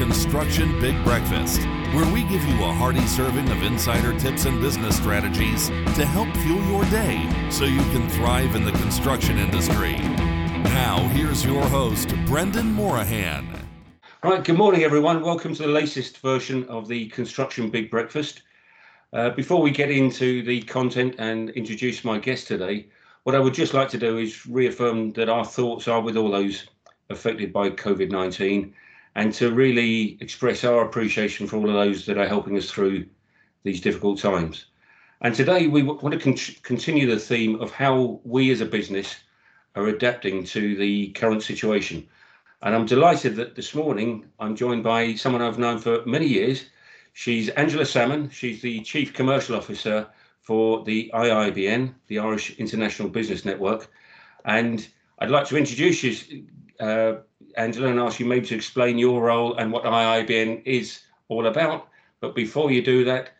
Construction Big Breakfast, where we give you a hearty serving of insider tips and business strategies to help fuel your day so you can thrive in the construction industry. Now, here's your host, Brendan Morahan. Right, good morning, everyone. Welcome to the latest version of the Construction Big Breakfast. Uh, before we get into the content and introduce my guest today, what I would just like to do is reaffirm that our thoughts are with all those affected by COVID 19 and to really express our appreciation for all of those that are helping us through these difficult times. And today we want to con- continue the theme of how we as a business are adapting to the current situation. And I'm delighted that this morning I'm joined by someone I've known for many years. She's Angela Salmon. She's the Chief Commercial Officer for the IIBN, the Irish International Business Network. And I'd like to introduce you, uh, Angela, and ask you maybe to explain your role and what IIBN is all about. But before you do that,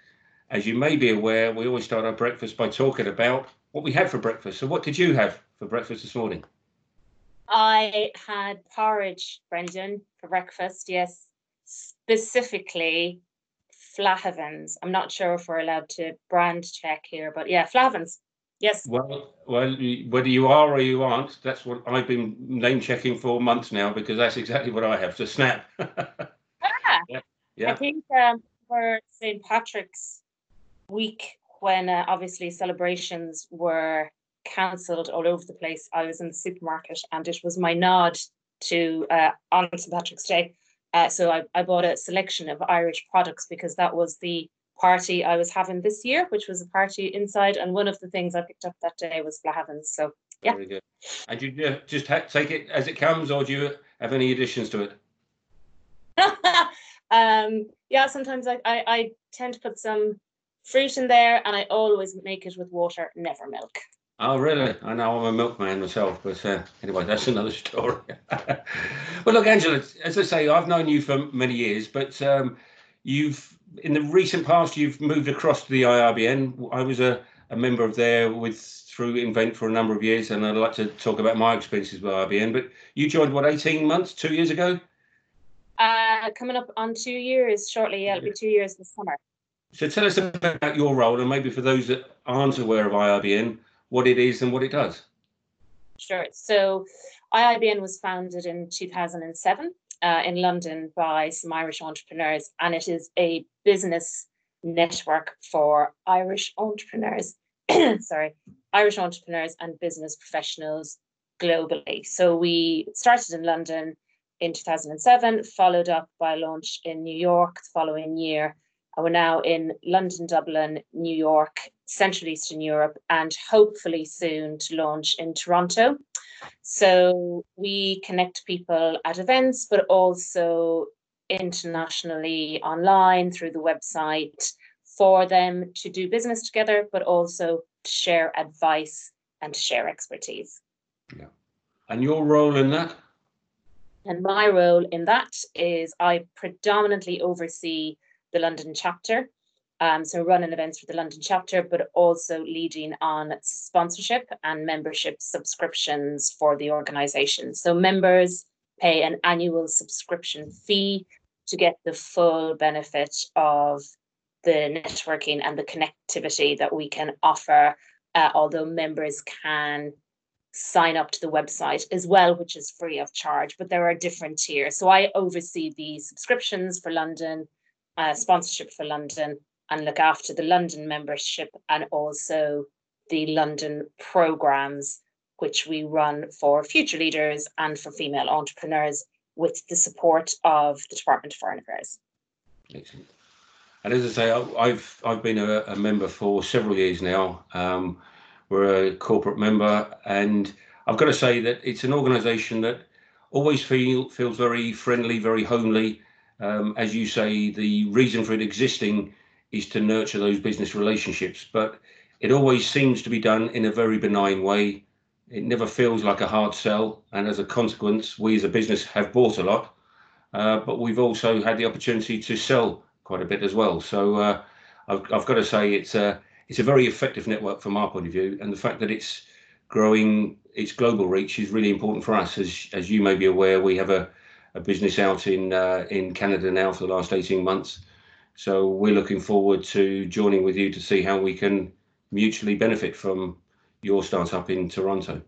as you may be aware, we always start our breakfast by talking about what we had for breakfast. So, what did you have for breakfast this morning? I had porridge, Brendan, for breakfast. Yes, specifically Flahavans. I'm not sure if we're allowed to brand check here, but yeah, Flahavans. Yes. Well, well, whether you are or you aren't, that's what I've been name checking for months now because that's exactly what I have. to snap. ah, yeah. yeah. I think um, for St. Patrick's week, when uh, obviously celebrations were cancelled all over the place. I was in the supermarket and it was my nod to uh, on St. Patrick's Day. Uh, so I, I bought a selection of Irish products because that was the party I was having this year, which was a party inside. And one of the things I picked up that day was Flahavans. So yeah. Very good. And you just take it as it comes, or do you have any additions to it? um, yeah, sometimes I, I, I tend to put some fruit in there, and I always make it with water, never milk. Oh, really? I know I'm a milkman myself, but uh, anyway, that's another story. well, look, Angela, as I say, I've known you for many years, but um, you've in the recent past you've moved across to the IIBN. I was a, a member of there with through Invennt for a number of years, and I'd like to talk about my experiences with IIBN. But you joined what 18 months, two years ago? Uh, coming up on two years shortly. Yeah, it'll be two years this summer. So tell us about your role, and maybe for those that aren't aware of IIBN, what it is and what it does. Sure. So IIBN was founded in 2007 uh, in London by some Irish entrepreneurs, and it is a business network for Irish entrepreneurs. sorry, Irish entrepreneurs and business professionals globally. So we started in London in 2007, followed up by launch in New York the following year. And we're now in London, Dublin, New York, Central Eastern Europe, and hopefully soon to launch in Toronto. So we connect people at events, but also internationally online through the website for them to do business together, but also to share advice and to share expertise. Yeah. And your role in that? And my role in that is I predominantly oversee the London chapter. Um, so running events for the London chapter, but also leading on sponsorship and membership subscriptions for the organization. So members pay an annual subscription fee to get the full benefit of the networking and the connectivity that we can offer, uh, although members can sign up to the website as well, which is free of charge, but there are different tiers. So I oversee the subscriptions for London, uh, sponsorship for London, and look after the London membership and also the London programs, which we run for future leaders and for female entrepreneurs with the support of the Department of Foreign Affairs. Excellent. And as I say, I've I've been a, a member for several years now. Um, we're a corporate member, and I've got to say that it's an organisation that always feel feels very friendly, very homely. Um, as you say, the reason for it existing is to nurture those business relationships. But it always seems to be done in a very benign way. It never feels like a hard sell. And as a consequence, we as a business have bought a lot, uh, but we've also had the opportunity to sell quite a bit as well. So uh, I've, I've, got to say it's a, it's a very effective network from our point of view. And the fact that it's growing its global reach is really important for us. As, as you may be aware, we have a, a business out in uh, in Canada now for the last 18 months. So we're looking forward to joining with you to see how we can mutually benefit from your startup in Toronto.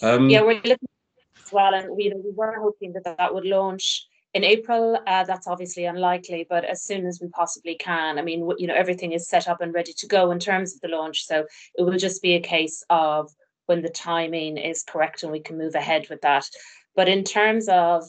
Um, yeah, we're looking as well, and we, we were hoping that that would launch in April. Uh, that's obviously unlikely, but as soon as we possibly can. I mean, you know, everything is set up and ready to go in terms of the launch, so it will just be a case of when the timing is correct and we can move ahead with that. But in terms of,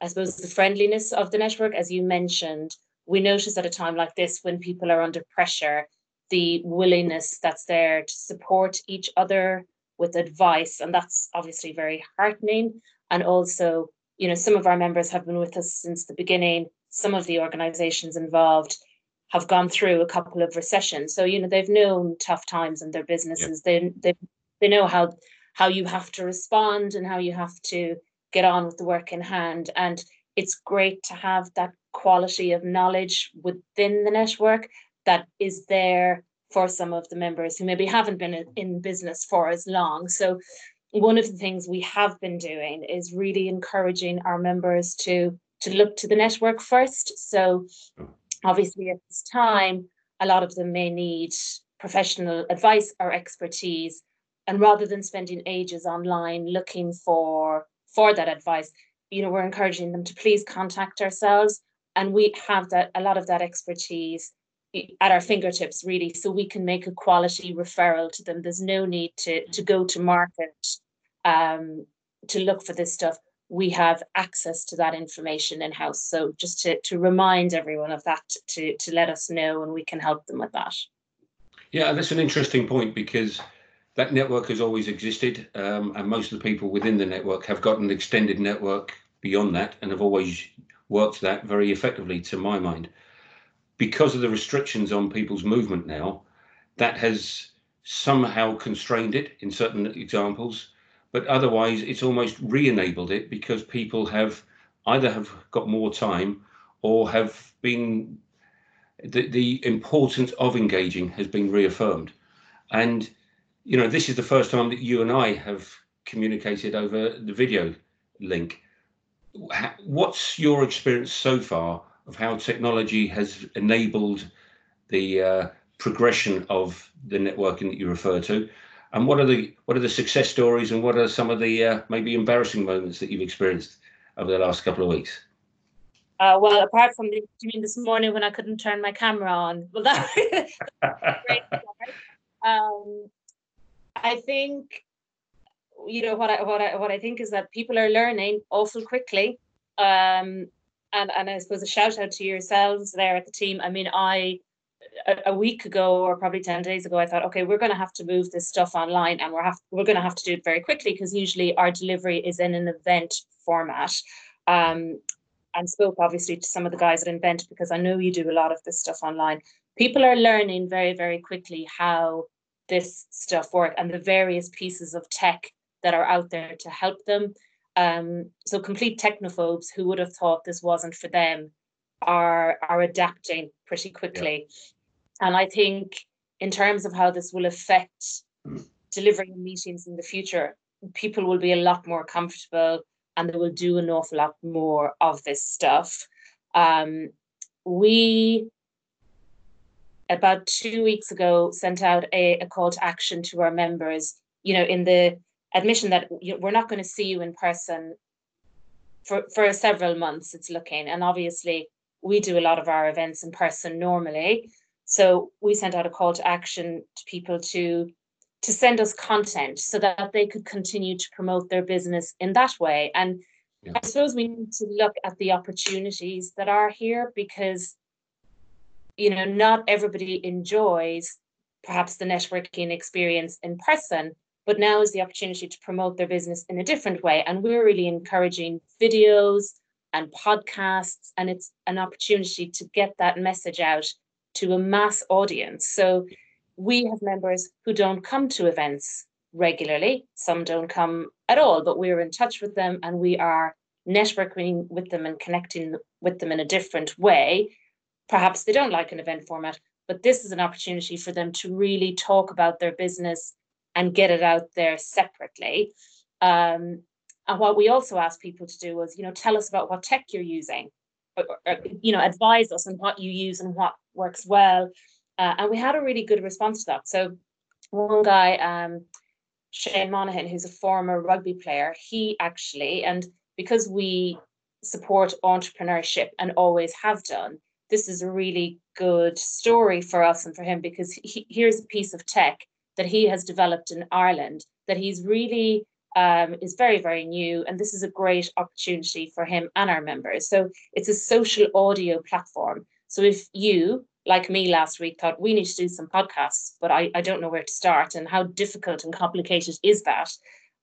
I suppose, the friendliness of the network, as you mentioned, we notice at a time like this when people are under pressure, the willingness that's there to support each other with advice. And that's obviously very heartening. And also, you know, some of our members have been with us since the beginning. Some of the organizations involved have gone through a couple of recessions. So, you know, they've known tough times in their businesses. They, they, they know how, how you have to respond and how you have to get on with the work in hand. And it's great to have that quality of knowledge within the network that is there for some of the members who maybe haven't been in business for as long. So one of the things we have been doing is really encouraging our members to to look to the network first. So obviously at this time, a lot of them may need professional advice or expertise. And rather than spending ages online looking for for that advice, you know, we're encouraging them to please contact ourselves. And we have that a lot of that expertise at our fingertips really so we can make a quality referral to them. There's no need to to go to market um, to look for this stuff. We have access to that information in house so just to to remind everyone of that to to let us know and we can help them with that. Yeah that's an interesting point because that network has always existed um, and most of the people within the network have got an extended network beyond that and have always worked that very effectively to my mind because of the restrictions on people's movement now, that has somehow constrained it in certain examples, but otherwise it's almost re-enabled it because people have either have got more time or have been the, the importance of engaging has been reaffirmed. And you know, this is the first time that you and I have communicated over the video link. What's your experience so far of how technology has enabled the uh, progression of the networking that you refer to, and what are the what are the success stories and what are some of the uh, maybe embarrassing moments that you've experienced over the last couple of weeks? Uh, well, apart from the, you mean this morning when I couldn't turn my camera on, well, that great. Um, I think you know what I what I what I think is that people are learning awful quickly. Um, and and I suppose a shout out to yourselves there at the team. I mean, I a, a week ago or probably 10 days ago, I thought, okay, we're going to have to move this stuff online and we're have we're going to have to do it very quickly because usually our delivery is in an event format. Um, and spoke obviously to some of the guys at Invennt because I know you do a lot of this stuff online. People are learning very, very quickly how this stuff work and the various pieces of tech that are out there to help them. Um, so complete technophobes who would have thought this wasn't for them are are adapting pretty quickly. Yeah. And I think in terms of how this will affect mm. delivering meetings in the future, people will be a lot more comfortable and they will do an awful lot more of this stuff. Um, we about two weeks ago sent out a, a call to action to our members you know in the admission that we're not going to see you in person for, for several months, it's looking. And obviously, we do a lot of our events in person normally. So we sent out a call to action to people to to send us content so that they could continue to promote their business in that way. And yeah. I suppose we need to look at the opportunities that are here because you know not everybody enjoys perhaps the networking experience in person but now is the opportunity to promote their business in a different way. And we're really encouraging videos and podcasts, and it's an opportunity to get that message out to a mass audience. So we have members who don't come to events regularly, some don't come at all, but we're in touch with them and we are networking with them and connecting with them in a different way. Perhaps they don't like an event format, but this is an opportunity for them to really talk about their business and get it out there separately. Um, and what we also asked people to do was, you know, tell us about what tech you're using, or, or, you know, advise us on what you use and what works well. Uh, and we had a really good response to that. So one guy, um, Shane Monaghan, who's a former rugby player, he actually, and because we support entrepreneurship and always have done, this is a really good story for us and for him because he, here's a piece of tech that he has developed in Ireland that he's really um, is very, very new. And this is a great opportunity for him and our members. So it's a social audio platform. So if you, like me last week, thought we need to do some podcasts, but I, I don't know where to start and how difficult and complicated is that?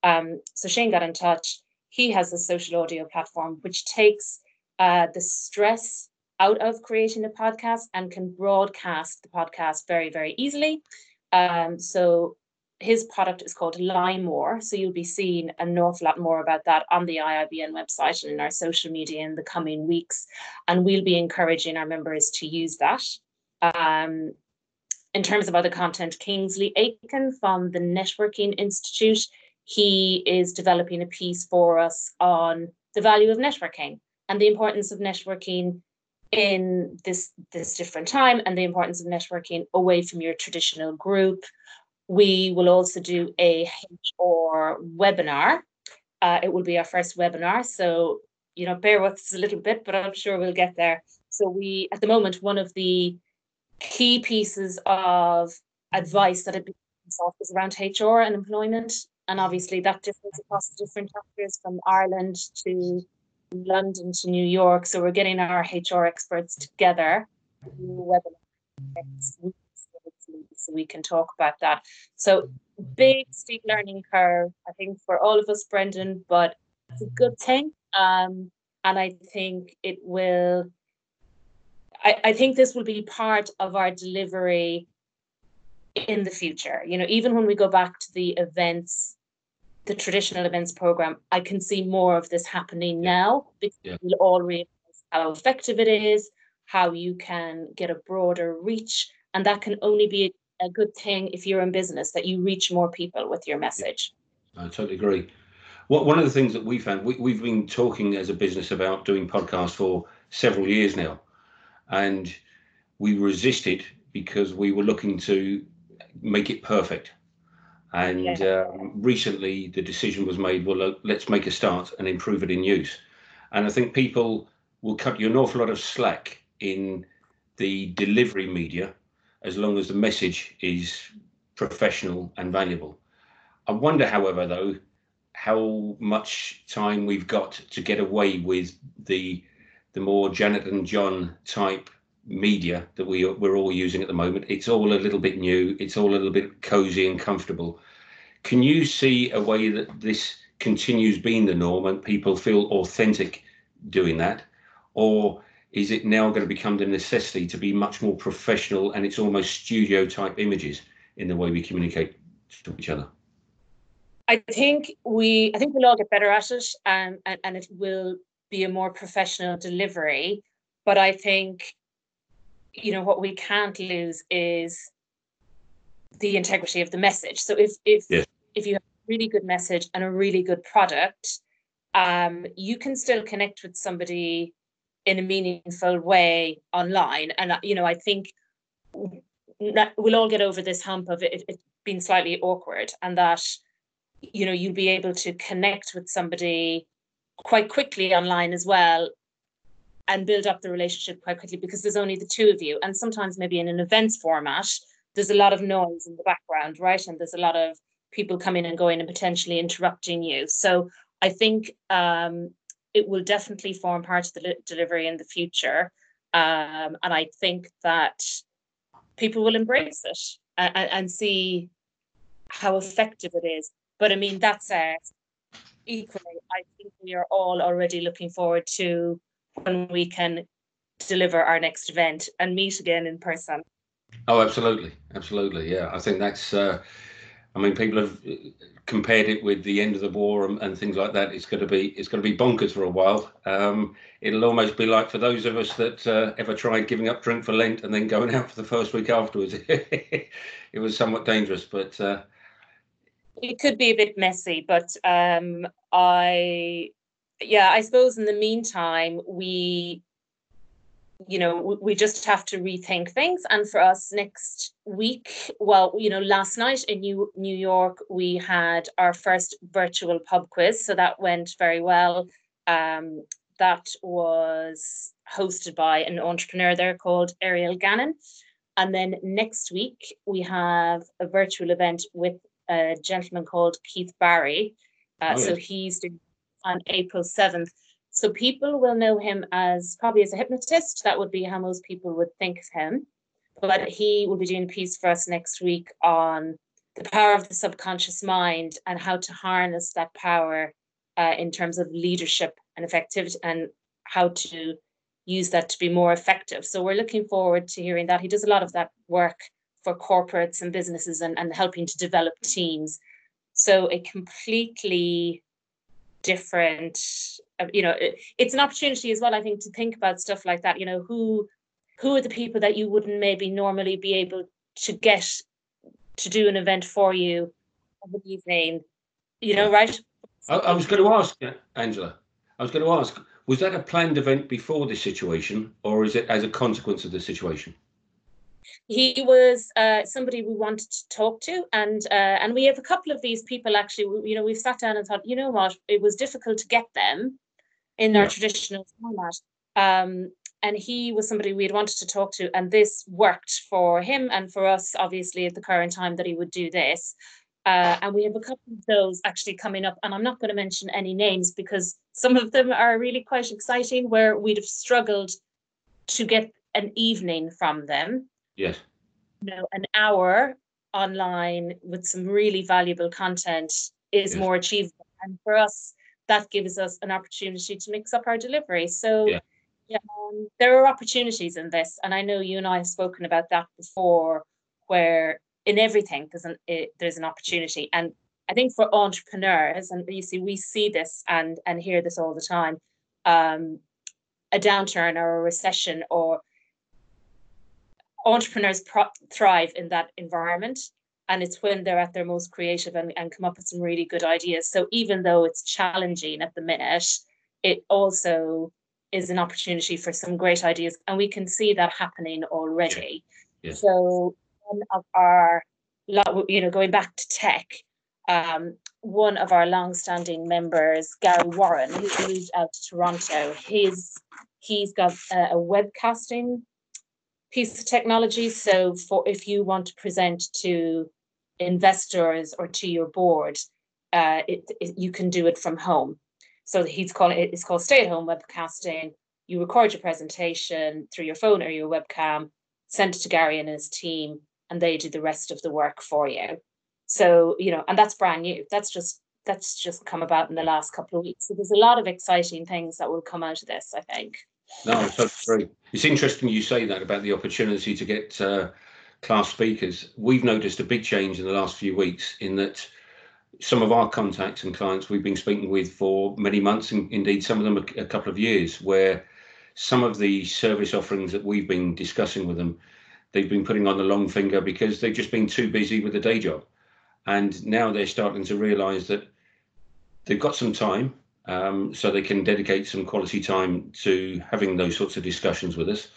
Um, so Shane got in touch. He has a social audio platform which takes uh, the stress out of creating a podcast and can broadcast the podcast very, very easily. Um, so his product is called LIMEmore. So you'll be seeing an awful lot more about that on the IIBN website and in our social media in the coming weeks. And we'll be encouraging our members to use that. Um, in terms of other content, Kingsley Aikins from the Networking Institute, he is developing a piece for us on the value of networking and the importance of networking in this this different time and the importance of networking away from your traditional group we will also do a HR webinar. Uh, it will be our first webinar, so you know, bear with us a little bit, but I'm sure we'll get there. So we, at the moment, one of the key pieces of advice that it is around HR and employment, and obviously that differs across the different chapters from Ireland to London to New York. So we're getting our HR experts together. So we can talk about that. So big steep learning curve, I think, for all of us, Brendan, but it's a good thing. Um, and I think it will. I, I think this will be part of our delivery in the future. You know, even when we go back to the events, the traditional events program, I can see more of this happening now because yeah. we'll all realize how effective it is, how you can get a broader reach, and that can only be a good thing if you're in business that you reach more people with your message. I totally agree. What one of the things that we found we, we've been talking as a business about doing podcasts for several years now, and we resisted because we were looking to make it perfect. And yeah. um, recently, the decision was made. Well, let's make a start and improve it in use. And I think people will cut you an awful lot of slack in the delivery media as long as the message is professional and valuable. I wonder, however, though, how much time we've got to get away with the the more Janet and John type media that we we're all using at the moment. It's all a little bit new. It's all a little bit cozy and comfortable. Can you see a way that this continues being the norm and people feel authentic doing that, or is it now going to become the necessity to be much more professional and it's almost studio type images in the way we communicate to each other? I think we I think we'll all get better at it um, and, and it will be a more professional delivery. But I think, you know, what we can't lose is the integrity of the message. So if if if you have a really good message and a really good product, um, you can still connect with somebody in a meaningful way online. And you know, I think we'll all get over this hump of it, it being slightly awkward, and that you know you'll be able to connect with somebody quite quickly online as well and build up the relationship quite quickly because there's only the two of you and sometimes maybe in an events format there's a lot of noise in the background right and there's a lot of people coming and going and potentially interrupting you so i think um, it will definitely form part of the delivery in the future. Um, and I think that people will embrace it and, and, see how effective it is. But I mean, that said, equally, I think we are all already looking forward to when we can deliver our next event and meet again in person. Oh, absolutely, absolutely. Yeah, I think that's. Uh, I mean, people have compared it with the end of the war and, and, things like that, it's going to be it's going to be bonkers for a while. Um, it'll almost be like for those of us that uh, ever tried giving up drink for Lent and then going out for the first week afterwards. it was somewhat dangerous, but uh, it could be a bit messy, but um, I, yeah, I suppose in the meantime, we, you know, we, we just have to rethink things. And for us next week, well, you know, last night in New New York, we had our first virtual pub quiz, so that went very well. Um, that was hosted by an entrepreneur there called Ariel Gannon. And then next week, we have a virtual event with a gentleman called Keith Barry. Uh, oh, So he's doing on April 7th. So people will know him as probably as a hypnotist. That would be how most people would think of him. But he will be doing a piece for us next week on the power of the subconscious mind and how to harness that power uh, in terms of leadership and effectivity and how to use that to be more effective. So we're looking forward to hearing that. He does a lot of that work for corporates and businesses and, and helping to develop teams. So a completely different, uh, you know, it, it's an opportunity as well, I think, to think about stuff like that. You know, who who are the people that you wouldn't maybe normally be able to get to do an event for you of the evening, you know, right? I, I was going to ask, Angela, I was going to ask, was that a planned event before this situation, or is it as a consequence of the situation? He was uh, somebody we wanted to talk to, and uh, and we have a couple of these people actually. You know, we've sat down and thought, you know what, it was difficult to get them in our yeah. traditional format. Um, and he was somebody we had wanted to talk to, and this worked for him and for us, obviously, at the current time that he would do this. Uh, and we have a couple of those actually coming up, and I'm not going to mention any names because some of them are really quite exciting where we'd have struggled to get an evening from them. Yes. You know, an hour online with some really valuable content is yes. more achievable. And for us, that gives us an opportunity to mix up our delivery. So yeah. yeah um, there are opportunities in this. And I know you and I have spoken about that before, where in everything there's an it, there's an opportunity and i think for entrepreneurs and you see we see this and and hear this all the time um, a downturn or a recession or entrepreneurs pro- thrive in that environment and it's when they're at their most creative and, and come up with some really good ideas so even though it's challenging at the minute it also is an opportunity for some great ideas and we can see that happening already yeah. Yeah. so one of our, you know, going back to tech, um, one of our long-standing members, Gary Warren, who moved out to Toronto, his he's got a, a webcasting piece of technology. So for if you want to present to investors or to your board, uh, it, it, you can do it from home. So he's calling it, it's called stay-at-home webcasting. You record your presentation through your phone or your webcam, send it to Gary and his team, and they do the rest of the work for you. So, you know, and that's brand new. That's just that's just come about in the last couple of weeks. So there's a lot of exciting things that will come out of this, I think. No, that's great. It's interesting you say that about the opportunity to get uh, class speakers. We've noticed a big change in the last few weeks in that some of our contacts and clients we've been speaking with for many months, and indeed some of them a, a couple of years, where some of the service offerings that we've been discussing with them they've been putting on the long finger because they've just been too busy with the day job. And now they're starting to realize that they've got some time, um, so they can dedicate some quality time to having those sorts of discussions with us.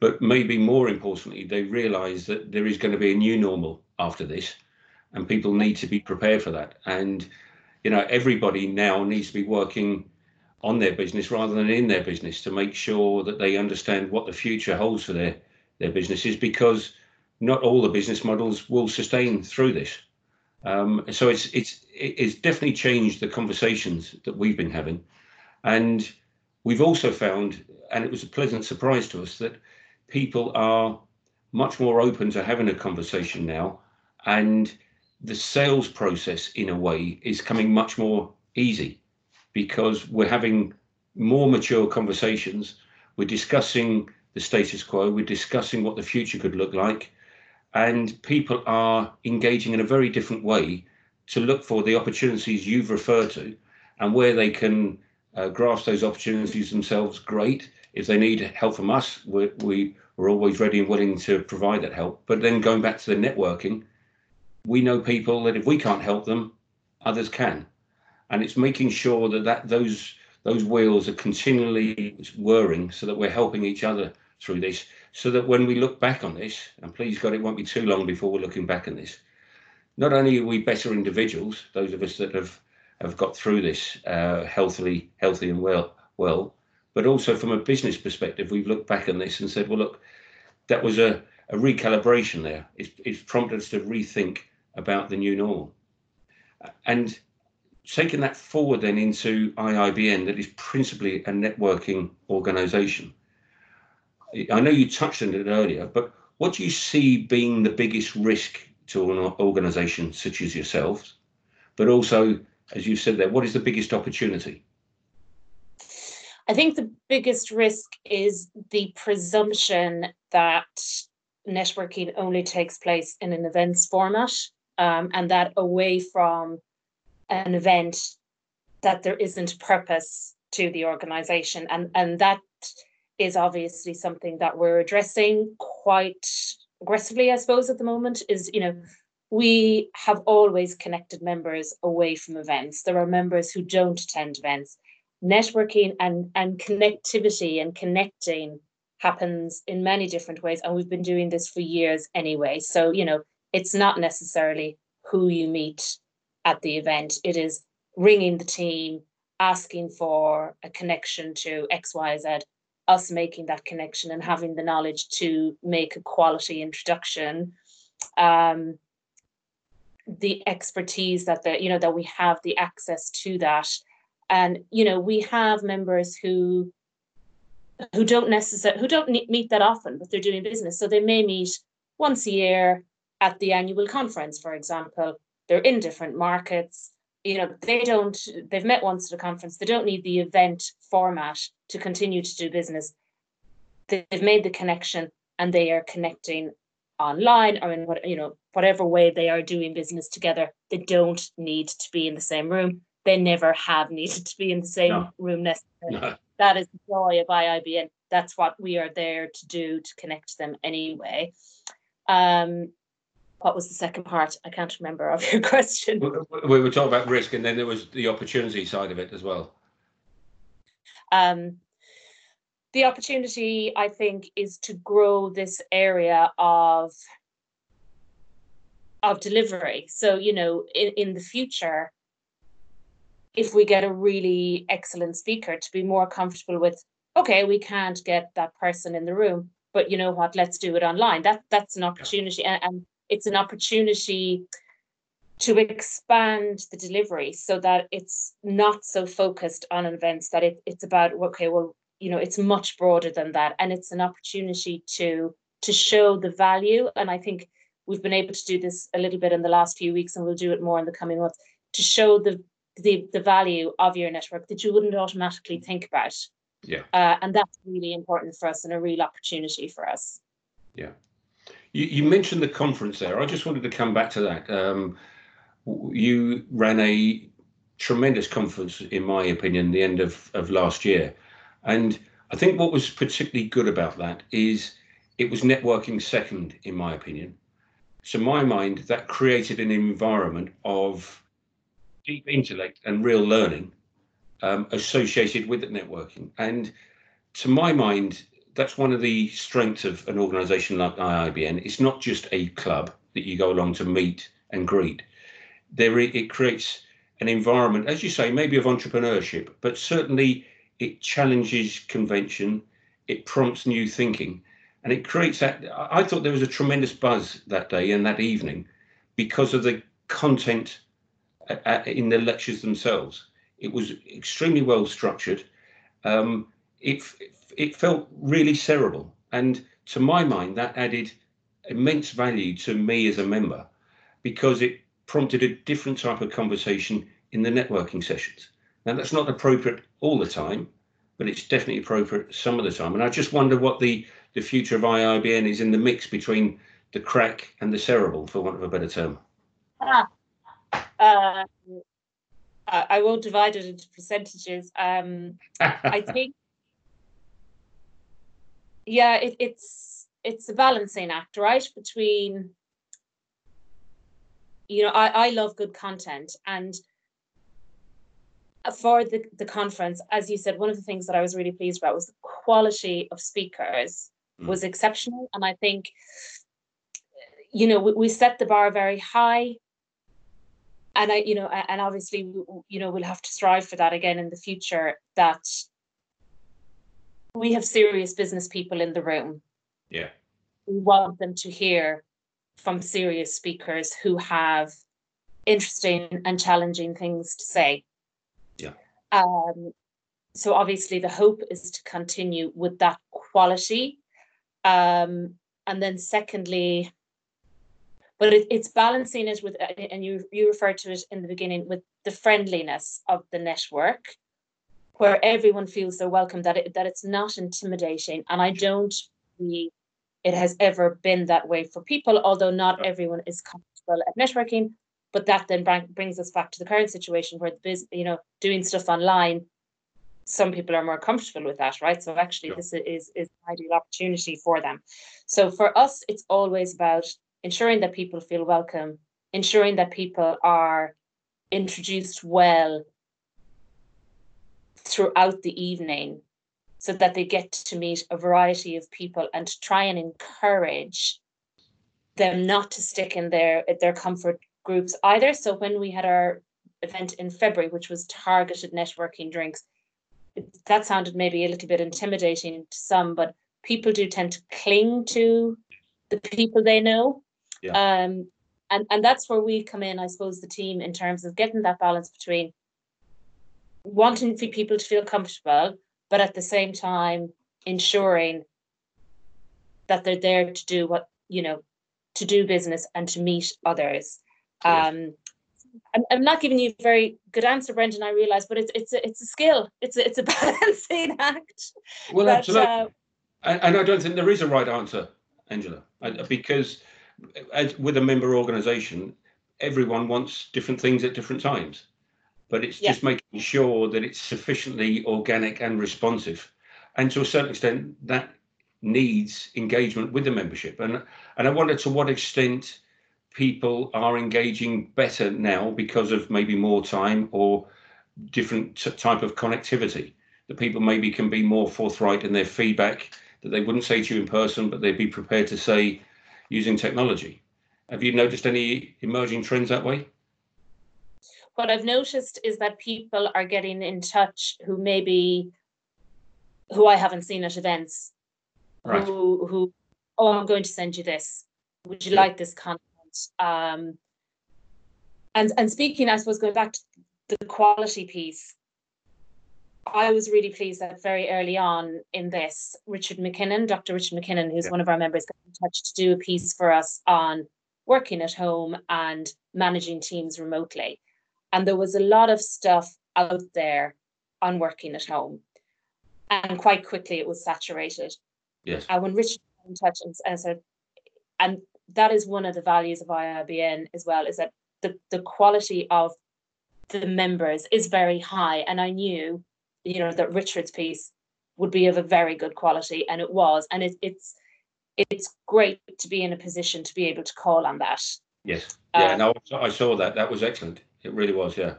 But maybe more importantly, they realize that there is going to be a new normal after this, and people need to be prepared for that. And, you know, everybody now needs to be working on their business rather than in their business to make sure that they understand what the future holds for their their businesses because not all the business models will sustain through this. Um, so it's it's it's definitely changed the conversations that we've been having, and we've also found, and it was a pleasant surprise to us that people are much more open to having a conversation now, and the sales process in a way is coming much more easy because we're having more mature conversations. We're discussing the status quo. We're discussing what the future could look like. And people are engaging in a very different way to look for the opportunities you've referred to and where they can uh, grasp those opportunities themselves. Great. If they need help from us, we're, we, we're always ready and willing to provide that help. But then going back to the networking, we know people that if we can't help them, others can, and it's making sure that, that those those wheels are continually whirring so that we're helping each other through this so that when we look back on this and please god it won't be too long before we're looking back on this not only are we better individuals those of us that have have got through this uh, healthily healthy and well well but also from a business perspective we've looked back on this and said well look that was a, a recalibration there it's, it's prompted us to rethink about the new normal and taking that forward then into IIBN, that is principally a networking organization. I know you touched on it earlier, but what do you see being the biggest risk to an organization such as yourselves? But also, as you said there, what is the biggest opportunity? I think the biggest risk is the presumption that networking only takes place in an events format um, and that away from an event that there isn't purpose to the organization and and that is obviously something that we're addressing quite aggressively i suppose at the moment is you know we have always connected members away from events. There are members who don't attend events. Networking and and connectivity and connecting happens in many different ways and we've been doing this for years anyway. So you know it's not necessarily who you meet at the event. It is ringing the team, asking for a connection to XYZ, us making that connection and having the knowledge to make a quality introduction. Um, the expertise that the you know that we have the access to that. And you know we have members who who don't necessarily who don't meet that often but they're doing business. So they may meet once a year at the annual conference for example. They're in different markets you know they don't they've met once at a conference. They don't need the event format to continue to do business. They've made the connection and they are connecting online or in what you know whatever way they are doing business together. They don't need to be in the same room. They never have needed to be in the same no. room necessarily. No. that is the joy of iibn that's what we are there to do to connect them anyway. Um what was the second part? I can't remember of your question. We were talking about risk, and then there was the opportunity side of it as well. Um, the opportunity, I think, is to grow this area of of delivery. So, you know, in, in the future, if we get a really excellent speaker, to be more comfortable with, okay, we can't get that person in the room, but you know what? Let's do it online. That that's an opportunity, and, and it's an opportunity to expand the delivery so that it's not so focused on events that it, it's about okay well you know it's much broader than that. And it's an opportunity to to show the value. And i think we've been able to do this a little bit in the last few weeks and we'll do it more in the coming months to show the the, the value of your network that you wouldn't automatically think about. Yeah. Uh, and that's really important for us and a real opportunity for us. Yeah you, you, mentioned the conference there. I just wanted to come back to that. Um, you ran a tremendous conference, in my opinion, the end of, of last year. And I think what was particularly good about that is it was networking second, in my opinion. So, my mind, that created an environment of deep intellect and real learning um, associated with the networking. And to my mind, that's one of the strengths of an organization like IIBN. It's not just a club that you go along to meet and greet. There, it creates an environment, as you say, maybe of entrepreneurship, but certainly it challenges convention. It prompts new thinking, and it creates that. I thought there was a tremendous buzz that day and that evening because of the content in the lectures themselves. It was extremely well structured. Um, it, it felt really cerebral. And to my mind, that added immense value to me as a member because it prompted a different type of conversation in the networking sessions. Now, that's not appropriate all the time, but it's definitely appropriate some of the time. And I just wonder what the, the future of IIBN is in the mix between the crack and the cerebral, for want of a better term. Ah, uh, I won't divide it into percentages. Um, I think yeah, it, it's it's a balancing act, right? Between you know, I, I love good content and for the, the conference, as you said, one of the things that I was really pleased about was the quality of speakers mm. was exceptional. And I think, you know, we, we set the bar very high and I, you know, and obviously, you know, we'll have to strive for that again in the future. That we have serious business people in the room. Yeah, we want them to hear from serious speakers who have interesting and challenging things to say. Yeah. Um, so obviously, the hope is to continue with that quality. Um, and then, secondly, but it, it's balancing it with and you you referred to it in the beginning with the friendliness of the network where everyone feels they're welcome that it, that it's not intimidating and i don't believe it has ever been that way for people although not everyone is comfortable at networking. But that then brings us back to the current situation where the biz, you know doing stuff online some people are more comfortable with that right? So actually this is is an ideal opportunity for them. So for us it's always about ensuring that people feel welcome, ensuring that people are introduced well throughout the evening so that they get to meet a variety of people and try and encourage them not to stick in their their comfort groups either so when we had our event in february which was targeted networking drinks that sounded maybe a little bit intimidating to some but people do tend to cling to the people they know yeah. Um, and and that's where we come in, I suppose, the team in terms of getting that balance between wanting for people to feel comfortable, but at the same time ensuring that they're there to do what you know to do business and to meet others. Um, I'm, I'm not giving you a very good answer, Brendan. I realise, but it's it's a, it's a skill. It's a, it's a balancing act. Well, but, absolutely. Uh, and, and I don't think there is a right answer, Angela, because as with a member organization, everyone wants different things at different times. But it's yeah. just making sure that it's sufficiently organic and responsive. And to a certain extent, that needs engagement with the membership. And and I wonder to what extent people are engaging better now because of maybe more time or different t- type of connectivity. That people maybe can be more forthright in their feedback that they wouldn't say to you in person, but they'd be prepared to say using technology. Have you noticed any emerging trends that way? What I've noticed is that people are getting in touch who maybe who I haven't seen at events. Right. Who who oh I'm going to send you this. Would you like this content? Um and and speaking, I suppose going back to the quality piece, I was really pleased that very early on in this, Richard McKinnon, Dr. Richard McKinnon, who's yeah. one of our members, got in touch to do a piece for us on working at home and managing teams remotely. And there was a lot of stuff out there on working at home. And quite quickly it was saturated. Yes. And when Richard in touch and, and said, and that is one of the values of IIBN as well, is that the, the quality of the members is very high. And I knew you know that Richard's piece would be of a very good quality, and it was, and it, it's it's great to be in a position to be able to call on that. Yes, yeah, um, no, I saw that. That was excellent. It really was, yeah.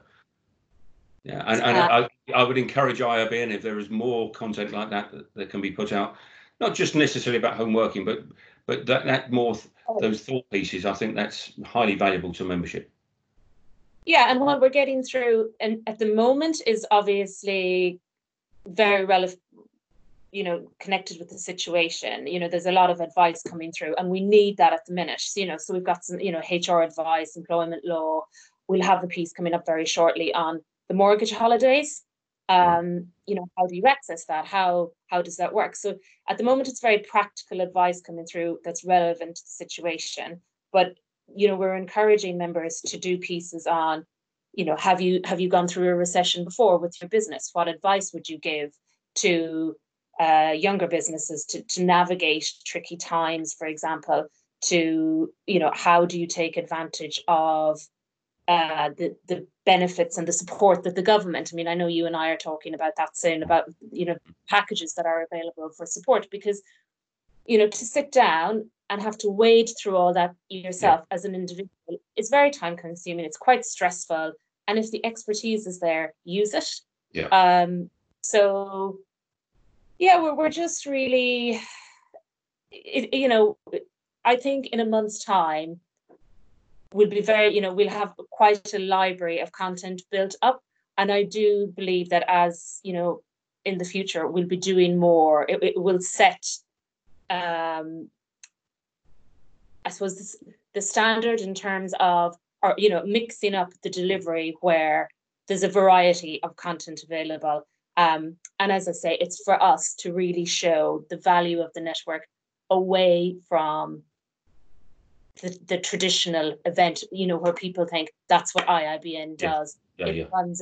Yeah, and, and uh, I, I would encourage IIBN if there is more content like that, that that can be put out, not just necessarily about home working, but but that that more oh. those thought pieces. I think that's highly valuable to membership. Yeah, and what we're getting through and at the moment is obviously very relevant, you know, connected with the situation. You know, there's a lot of advice coming through, and we need that at the minute. So, you know, so we've got some, you know, HR advice, employment law. We'll have a piece coming up very shortly on the mortgage holidays. Um, you know, how do you access that? How how does that work? So at the moment, it's very practical advice coming through that's relevant to the situation. But you know we're encouraging members to do pieces on you know have you have you gone through a recession before with your business what advice would you give to uh, younger businesses to, to navigate tricky times for example to you know how do you take advantage of uh, the the benefits and the support that the government. I mean, I know you and I are talking about that soon about you know packages that are available for support because you know to sit down and have to wade through all that yourself yeah. as an individual is very time consuming. It's quite stressful. And if the expertise is there, use it. Yeah. Um, so yeah, we're, we're just really, it, you know, I think in a month's time, we'll be very, you know, we'll have quite a library of content built up. And I do believe that as, you know, in the future, we'll be doing more. It, it will set um, I suppose this, the standard in terms of, or you know, mixing up the delivery where there's a variety of content available. Um, and as I say, it's for us to really show the value of the network away from the, the traditional event, you know, where people think that's what IIBN does. Yeah, yeah, it yeah. runs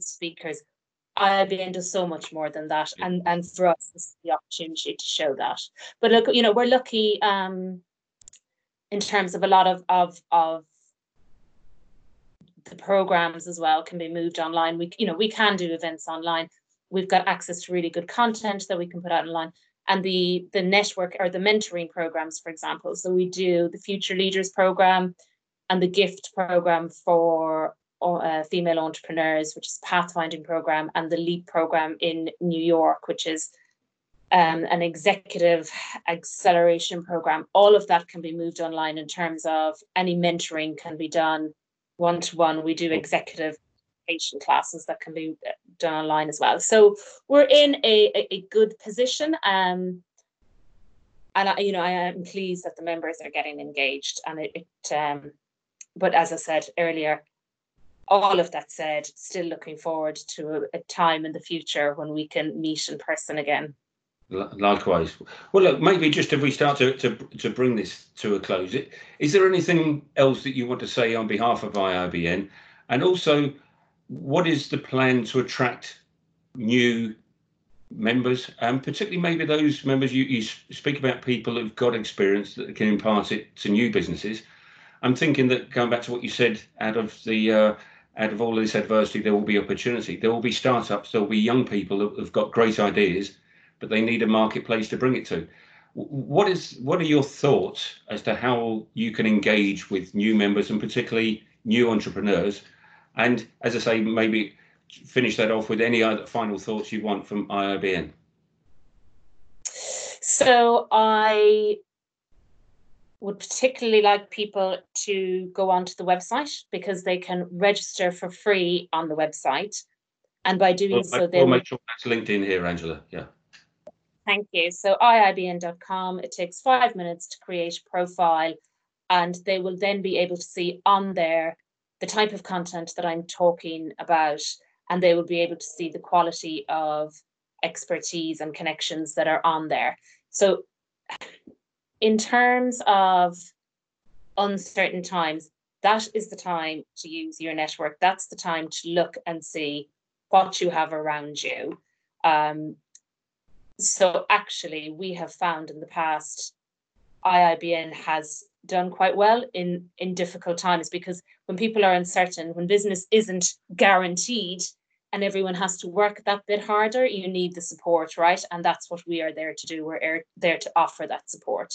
speakers. IIBN does so much more than that. Yeah. And and for us, this is the opportunity to show that. But look, you know, we're lucky um, in terms of a lot of of of the programs as well can be moved online. We you know we can do events online. We've got access to really good content that we can put out online. And the the network or the mentoring programs, for example. So we do the Future Leaders program and the gift program for uh, female entrepreneurs, which is pathfinding program, and the LEAP program in New York, which is um, an executive acceleration program. All of that can be moved online in terms of any mentoring can be done one to one. We do executive patient classes that can be done online as well. So we're in a, a, a good position. Um, and I, you know, I am pleased that the members are getting engaged. And it, it um, but as I said earlier, all of that said, still looking forward to a, a time in the future when we can meet in person again. Likewise. Well, look, maybe just if we start to, to, to bring this to a close, is there anything else that you want to say on behalf of IIBN? And also, what is the plan to attract new members, and particularly maybe those members you, you speak about people who've got experience that can impart it to new businesses? I'm thinking that going back to what you said, out of the uh, out of all this adversity, there will be opportunity. There will be startups. There will be young people who've got great ideas but they need a marketplace to bring it to. What is what are your thoughts as to how you can engage with new members and particularly new entrepreneurs? And as I say, maybe finish that off with any other final thoughts you want from IIBN. So I would particularly like people to go onto the website because they can register for free on the website. And by doing well, so, they will make sure that's linked in here, Angela. Yeah. Thank you. So iibn.com, it takes five minutes to create a profile and they will then be able to see on there the type of content that I'm talking about and they will be able to see the quality of expertise and connections that are on there. So in terms of uncertain times, that is the time to use your network. That's the time to look and see what you have around you. Um, so actually, we have found in the past, IIBN has done quite well in in difficult times because when people are uncertain, when business isn't guaranteed, and everyone has to work that bit harder, you need the support, right? And that's what we are there to do. We're er, there to offer that support.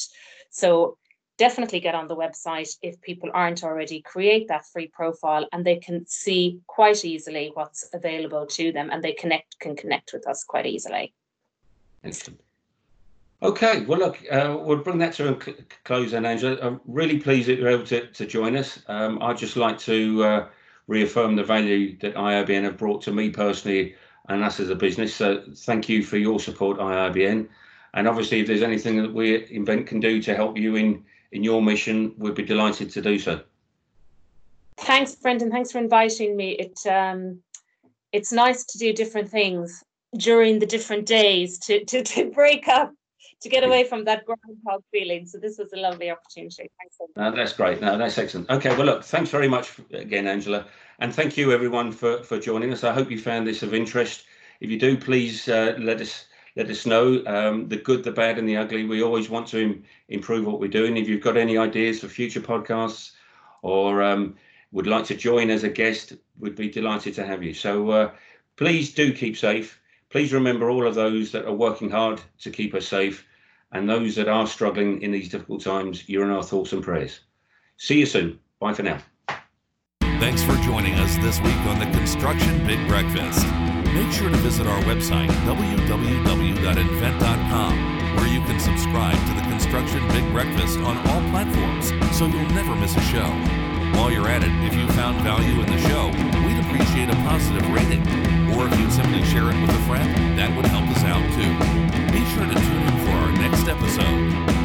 So definitely get on the website if people aren't already create that free profile and they can see quite easily what's available to them and they connect can connect with us quite easily Excellent. Okay, well, look, uh, we'll bring that to a close then, Angela. I'm really pleased that you're able to, to join us. Um, I'd just like to uh, reaffirm the value that IIBN have brought to me personally and us as a business. So thank you for your support, IIBN. And obviously, if there's anything that we Invennt can do to help you in, in your mission, we'd be delighted to do so. Thanks, Brendan. Thanks for inviting me. It um, It's nice to do different things during the different days to, to, to break up to get away from that groundhog feeling. So this was a lovely opportunity. Thanks. So no, that's great. No, that's excellent. Okay, well, look, thanks very much again, Angela, and thank you everyone for for joining us. I hope you found this of interest. If you do, please uh, let us let us know um, the good, the bad, and the ugly. We always want to Im- improve what we're doing. If you've got any ideas for future podcasts or um, would like to join as a guest, we'd be delighted to have you. So uh, please do keep safe please remember all of those that are working hard to keep us safe And those that are struggling in these difficult times, you're in our thoughts and prayers. See you soon. Bye for now. Thanks for joining us this week on the Construction Big Breakfast. Make sure to visit our website, www.invennt.com, where you can subscribe to the Construction Big Breakfast on all platforms so you'll never miss a show. While you're at it, if you found value in the show, we'd appreciate a positive or if you simply share it with a friend, that would help us out too. Be sure to tune in for our next episode.